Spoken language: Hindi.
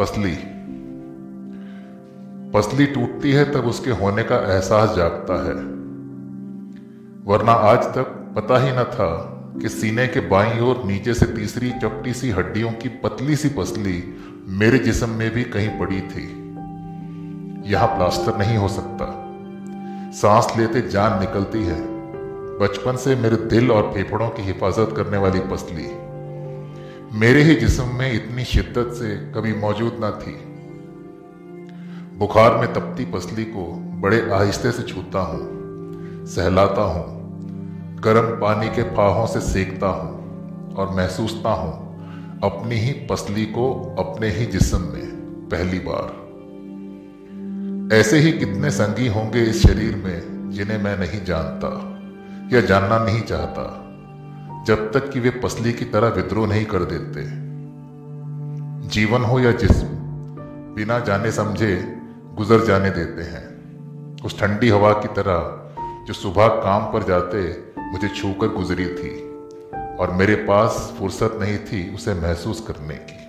पसली। पसली टूटती है तब उसके होने का एहसास जागता है। वरना आज तक पता ही न था कि सीने के बाईं ओर नीचे से तीसरी चपटी सी हड्डियों की पतली सी पसली मेरे जिस्म में भी कहीं पड़ी थी। यहाँ प्लास्टर नहीं हो सकता। सांस लेते जान निकलती है। बचपन से मेरे दिल और फेफड़ों की हिफाजत करने वाली पसली। मेरे ही जिस्म में इतनी शिद्दत से कभी मौजूद ना थी। बुखार में तपती पसली को बड़े आहिस्ते से छूता हूँ, सहलाता हूँ, गर्म पानी के फाहों से सेकता हूँ और महसूसता हूँ अपनी ही पसली को अपने ही जिस्म में पहली बार। ऐसे ही कितने संगी होंगे इस शरीर में जिन्हें मैं नहीं जानता या जानना नहीं चाहता। जब तक कि वे पसली की तरह विद्रोह नहीं कर देते। जीवन हो या जिस्म, बिना जाने समझे गुजर जाने देते हैं। उस ठंडी हवा की तरह जो सुबह काम पर जाते, मुझे छूकर गुजरी थी और मेरे पास फुर्सत नहीं थी उसे महसूस करने की।